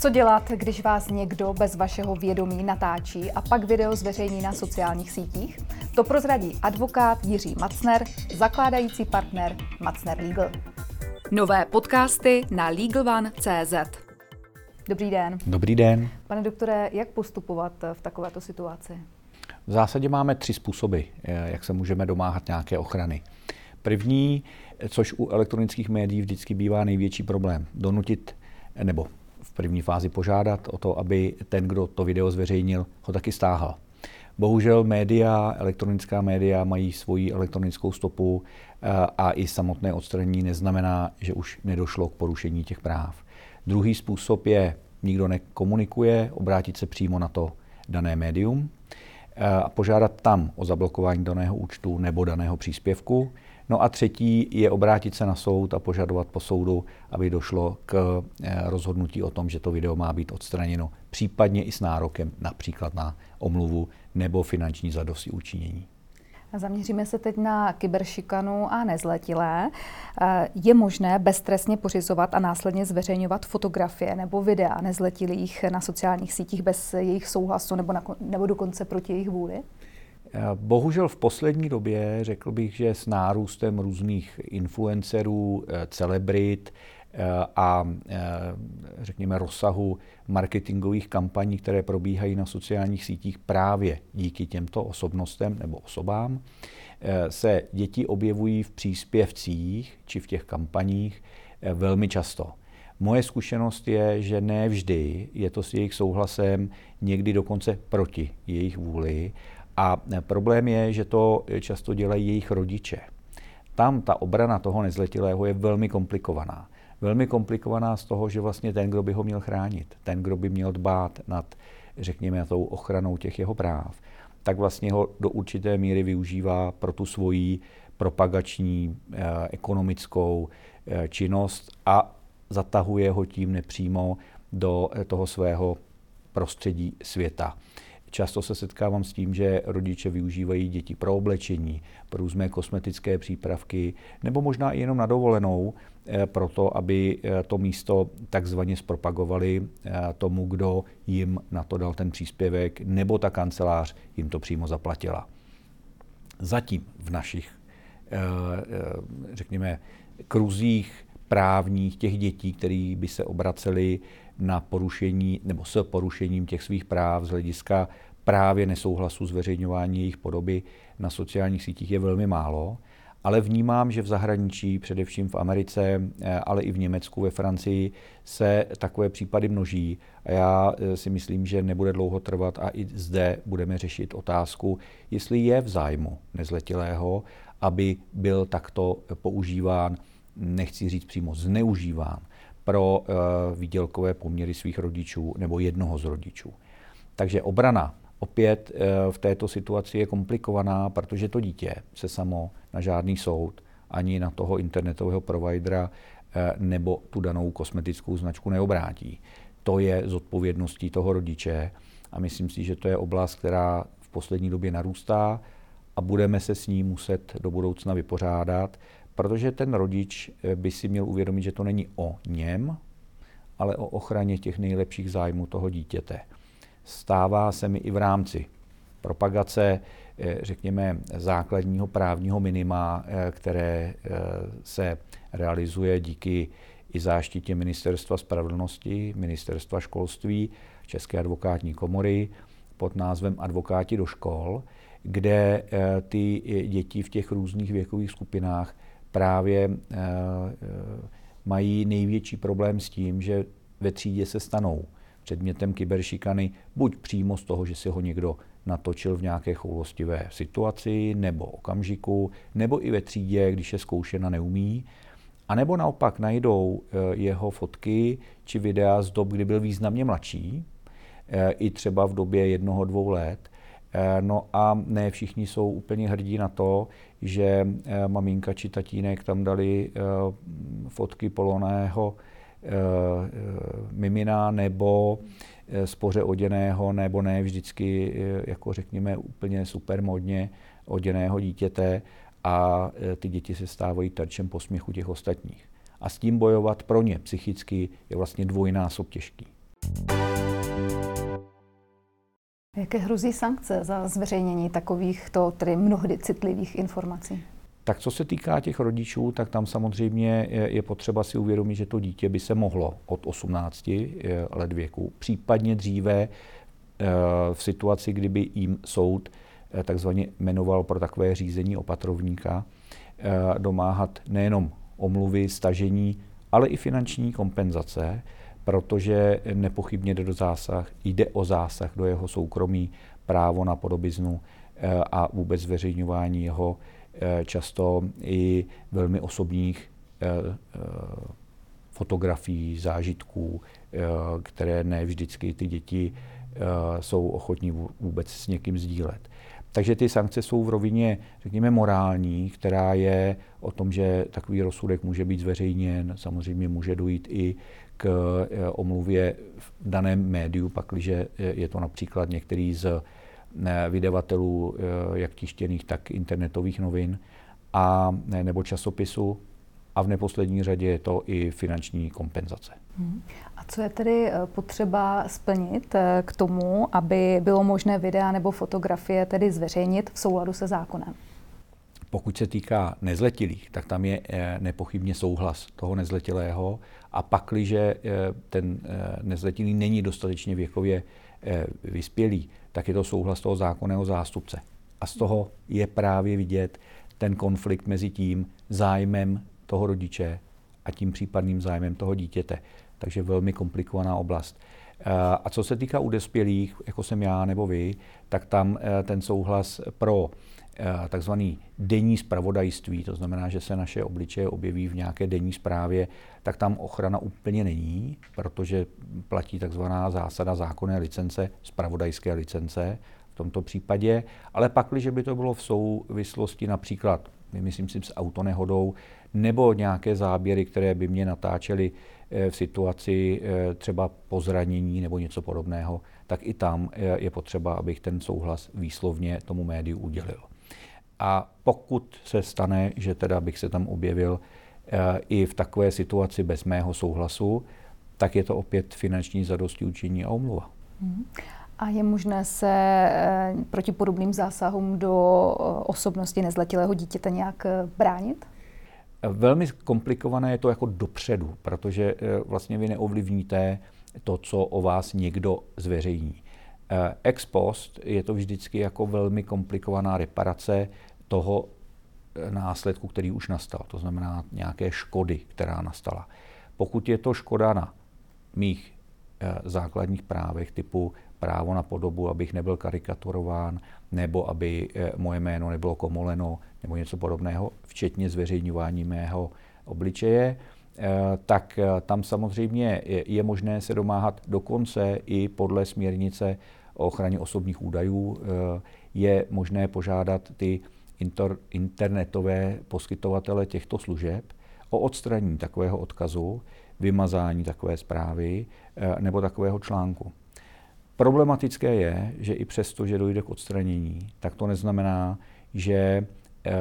Co dělat, když vás někdo bez vašeho vědomí natáčí a pak video zveřejní na sociálních sítích? To prozradí advokát Jiří Macner, zakládající partner Macner Legal. Nové podcasty na LegalOne.cz Dobrý den. Dobrý den. Pane doktore, jak postupovat v takovéto situaci? V zásadě máme tři způsoby, eh, jak se můžeme domáhat nějaké ochrany. První, což u elektronických médií vždycky bývá největší problém, donutit nebo v první fázi požádat o to, aby ten, kdo to video zveřejnil, ho taky stáhal. Bohužel média, elektronická média mají svoji elektronickou stopu eh, a i samotné odstranění neznamená, že už nedošlo k porušení těch práv. Druhý způsob je, nikdo nekomunikuje, obrátit se přímo na to dané médium eh, a požádat tam o zablokování daného účtu nebo daného příspěvku. No a třetí je obrátit se na soud a požadovat po soudu, aby došlo k eh, rozhodnutí o tom, že to video má být odstraněno, případně i s nárokem například na omluvu nebo finanční zadosti učinění. Zaměříme se teď na kyberšikanu a nezletilé. Eh, je možné beztrestně pořizovat a následně zveřejňovat fotografie nebo videa nezletilých na sociálních sítích bez jejich souhlasu nebo, na, nebo dokonce proti jejich vůli? Eh, bohužel v poslední době řekl bych, že s nárůstem různých influencerů, eh, celebrit eh, a řekněme rozsahu marketingových kampaní, které probíhají na sociálních sítích právě díky těmto osobnostem nebo osobám, se děti objevují v příspěvcích či v těch kampaních velmi často. Moje zkušenost je, že ne vždy je to s jejich souhlasem, někdy dokonce proti jejich vůli a problém je, že to často dělají jejich rodiče. Tam ta obrana toho nezletilého je velmi komplikovaná. Velmi komplikovaná z toho, že vlastně ten, kdo by ho měl chránit, ten, kdo by měl dbát nad, řekněme, tou ochranou těch jeho práv, tak vlastně ho do určité míry využívá pro tu svoji propagační eh, ekonomickou eh, činnost a zatahuje ho tím nepřímo do eh, toho svého prostředí světa. Často se setkávám s tím, že rodiče využívají děti pro oblečení, pro různé kosmetické přípravky, nebo možná i jenom na dovolenou, eh, proto aby eh, to místo takzvaně zpropagovali eh, tomu, kdo jim na to dal ten příspěvek, nebo ta kancelář jim to přímo zaplatila. Zatím v našich, řekněme, kruzích právních těch dětí, které by se obraceli na porušení nebo s porušením těch svých práv z hlediska právě nesouhlasu zveřejňování jejich podoby na sociálních sítích je velmi málo, ale vnímám, že v zahraničí, především v Americe, eh, ale i v Německu, ve Francii, se takové případy množí. A já eh, si myslím, že nebude dlouho trvat a i zde budeme řešit otázku, jestli je v zájmu nezletilého, aby byl takto používán, nechci říct přímo zneužíván, pro eh, výdělkové poměry svých rodičů nebo jednoho z rodičů. Takže obrana opět eh, v této situaci je komplikovaná, protože to dítě se samo na žádný soud ani na toho internetového providera eh, nebo tu danou kosmetickou značku neobrátí. To je zodpovědností toho rodiče a myslím si, že to je oblast, která v poslední době narůstá a budeme se s ní muset do budoucna vypořádat, protože ten rodič eh, by si měl uvědomit, že to není o něm, ale o ochraně těch nejlepších zájmů toho dítěte. Stává se mi i v rámci propagace, eh, řekněme, základního právního minima, eh, které se realizuje díky i záštitě Ministerstva spravedlnosti, Ministerstva školství, České advokátní komory pod názvem Advokáti do škol, kde ty děti v těch různých věkových skupinách právě eh, eh, mají největší problém s tím, že ve třídě se stanou předmětem kyberšikany buď přímo z toho, že si ho někdo natočil v nějaké choulostivé situaci nebo okamžiku, nebo i ve třídě, když je zkoušena neumí, a nebo naopak najdou eh, jeho fotky či videa z dob, kdy byl významně mladší, i třeba v době jednoho, dvou let, Eh, no a ne všichni jsou úplně hrdí na to, že eh, maminka či tatínek tam dali eh, fotky poloného mimina nebo spoře oděného, nebo ne vždycky, jako řekněme, úplně super modně oděného dítěte a ty děti se stávají terčem posměchu těch ostatních. A s tím bojovat pro ně psychicky je vlastně dvojnásob těžký. Jaké hrozí sankce za zveřejnění takovýchto tedy mnohdy citlivých informací? Tak co se týká těch rodičů, tak tam samozřejmě je, je potřeba si uvědomit, že to dítě by se mohlo od 18 eh, let věku, případně dříve eh, v situaci, kdyby jim soud eh, takzvaně jmenoval pro takové řízení opatrovníka, domáhat nejenom omluvy, stažení, ale i finanční kompenzace, protože nepochybně jde, do zásah, jde o zásah do jeho soukromí, právo na podobiznu a vůbec zveřejňování jeho Eh, často i velmi osobních eh, eh, fotografií, zážitků, které ne vždycky ty děti jsou ochotní vůbec s někým sdílet. Takže ty sankce jsou v rovině, řekněme, morální, která je o tom, že takový rozsudek může být zveřejněn, samozřejmě může dojít i k omluvě v daném médiu, pakliže je to například některý z vydavatelů eh, jak tištěných, tak internetových novin a nebo časopisu a v neposlední řadě je to i finanční kompenzace. Hmm. A co je tedy eh, potřeba splnit eh, k tomu, aby bylo možné videa nebo fotografie tedy zveřejnit v souladu se zákonem? Pokud se týká nezletilých, tak tam je nepochybně souhlas toho nezletilého a pakliže ten nezletilý není dostatečně věkově vyspělý, tak je to souhlas toho zákonného zástupce. A z toho je právě vidět ten konflikt mezi tím zájmem toho rodiče a tím případným zájmem toho dítěte. Takže velmi komplikovaná oblast. Eh, a co se týká u dospělých, jako jsem já nebo vy, tak tam eh, ten souhlas pro eh, takzvaný denní spravodajství, to znamená, že se naše obličeje objeví v nějaké denní zprávě, tak tam ochrana úplně není, protože platí takzvaná zásada zákonné licence, spravodajské licence v tomto případě, ale pak, když by to bylo v souvislosti například, myslím si, s autonehodou, nebo nějaké záběry, které by mě natáčely v situaci třeba po zranění nebo něco podobného, tak i tam je potřeba, abych ten souhlas výslovně tomu médiu udělil. A pokud se stane, že teda bych se tam objevil eh, i v takové situaci bez mého souhlasu, tak je to opět finanční zadosti učení a omluva. A je možné se eh, proti podobným zásahům do eh, osobnosti nezletilého dítěte nějak bránit? Velmi komplikované je to jako dopředu, protože vlastně vy neovlivníte to, co o vás někdo zveřejní. Ex post je to vždycky jako velmi komplikovaná reparace toho eh, následku, který už nastal, to znamená nějaké škody, která nastala. Pokud je to škoda na mých eh, základních právech typu právo na podobu, abych nebyl karikaturován, nebo aby eh, moje jméno nebylo komoleno, nebo něco podobného, včetně zveřejňování mého obličeje, tak tam samozřejmě je možné se domáhat dokonce i podle směrnice o ochraně osobních údajů. Je možné požádat ty inter, internetové poskytovatele těchto služeb o odstranění takového odkazu, vymazání takové zprávy eh, nebo takového článku. Problematické je, že i přesto, že dojde k odstranění, tak to neznamená, že eh,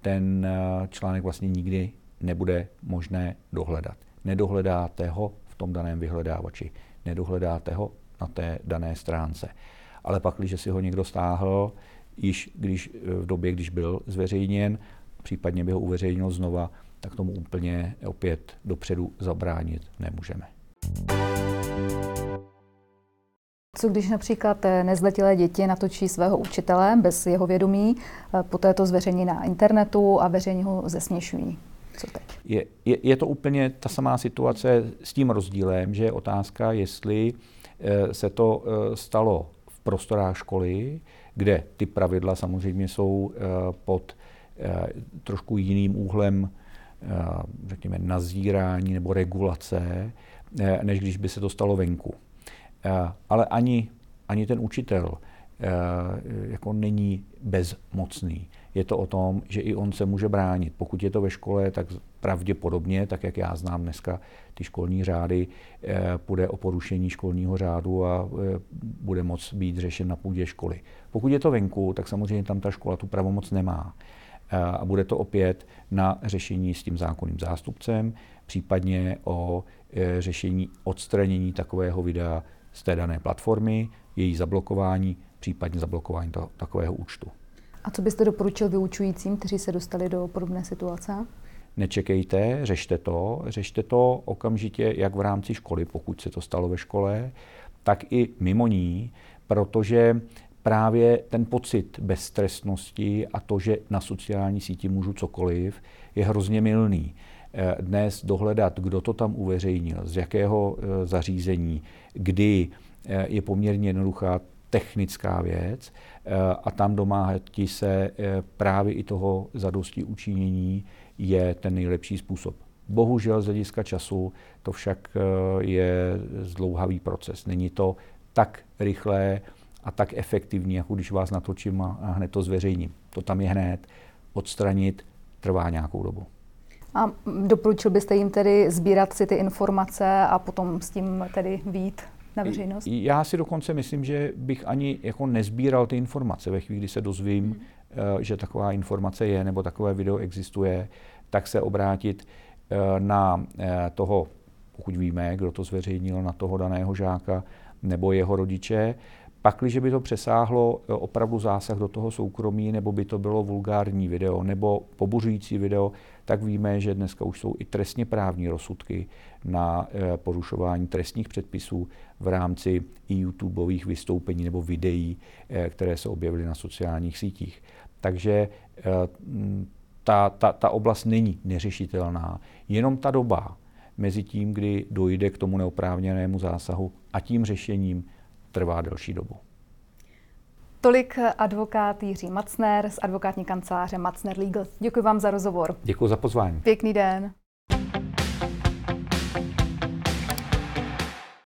ten eh, článek vlastně nikdy nebude možné dohledat. Nedohledáte ho v tom daném vyhledávači, nedohledáte ho na té dané stránce. Ale pak, když si ho někdo stáhl, již když, eh, v době, když byl zveřejněn, případně by ho uveřejnil znova, tak tomu úplně opět dopředu zabránit nemůžeme. Co když například eh, nezletilé děti natočí svého učitele bez jeho vědomí, eh, poté to zveřejní na internetu a veřejně ho zesměšují? Co teď? Je, je, je to úplně ta samá situace s tím rozdílem, že je otázka, jestli se to stalo v prostorách školy, kde ty pravidla samozřejmě jsou eh, pod eh, trošku jiným úhlem, eh, řekněme, nazírání nebo regulace, než když by se to stalo venku. Ale ani, ani ten učitel jako není bezmocný. Je to o tom, že i on se může bránit. Pokud je to ve škole, tak pravděpodobně, tak jak já znám dneska ty školní řády, půjde o porušení školního řádu a bude moc být řešen na půdě školy. Pokud je to venku, tak samozřejmě tam ta škola tu pravomoc nemá. A bude to opět na řešení s tím zákonným zástupcem, případně o řešení odstranění takového videa z té dané platformy, její zablokování, případně zablokování toho, takového účtu. A co byste doporučil vyučujícím, kteří se dostali do podobné situace? Nečekejte, řešte to. Řešte to okamžitě jak v rámci školy, pokud se to stalo ve škole, tak i mimo ní, protože právě ten pocit beztrestnosti a to, že na sociální síti můžu cokoliv, je hrozně milný. Eh, dnes dohledat, kdo to tam uveřejnil, z jakého eh, zařízení, kdy, eh, je poměrně jednoduchá technická věc a tam domáhat se právě i toho zadosti učinění je ten nejlepší způsob. Bohužel z hlediska času to však je zdlouhavý proces. Není to tak rychlé a tak efektivní, jako když vás natočím a hned to zveřejním. To tam je hned. Odstranit trvá nějakou dobu. A doporučil byste jim tedy sbírat si ty informace a potom s tím tedy výjít na veřejnost? Já si dokonce myslím, že bych ani jako nezbíral ty informace ve chvíli, kdy se dozvím, hmm. Že taková informace je nebo takové video existuje, tak se obrátit eh, na eh, toho, pokud víme, kdo to zveřejnil, na toho daného žáka nebo jeho rodiče, Pakliže by to přesáhlo opravdu zásah do toho soukromí, nebo by to bylo vulgární video, nebo pobuřující video, tak víme, že dneska už jsou i trestně právní rozsudky na e, porušování trestních předpisů v rámci i YouTubeových vystoupení nebo videí, e, které se objevily na sociálních sítích. Takže ta, ta, ta oblast není neřešitelná. Jenom ta doba mezi tím, kdy dojde k tomu neoprávněnému zásahu a tím řešením trvá delší dobu. Tolik advokát Jiří Macner z advokátní kanceláře Macner Legal. Děkuji vám za rozhovor. Děkuji za pozvání. Pěkný den.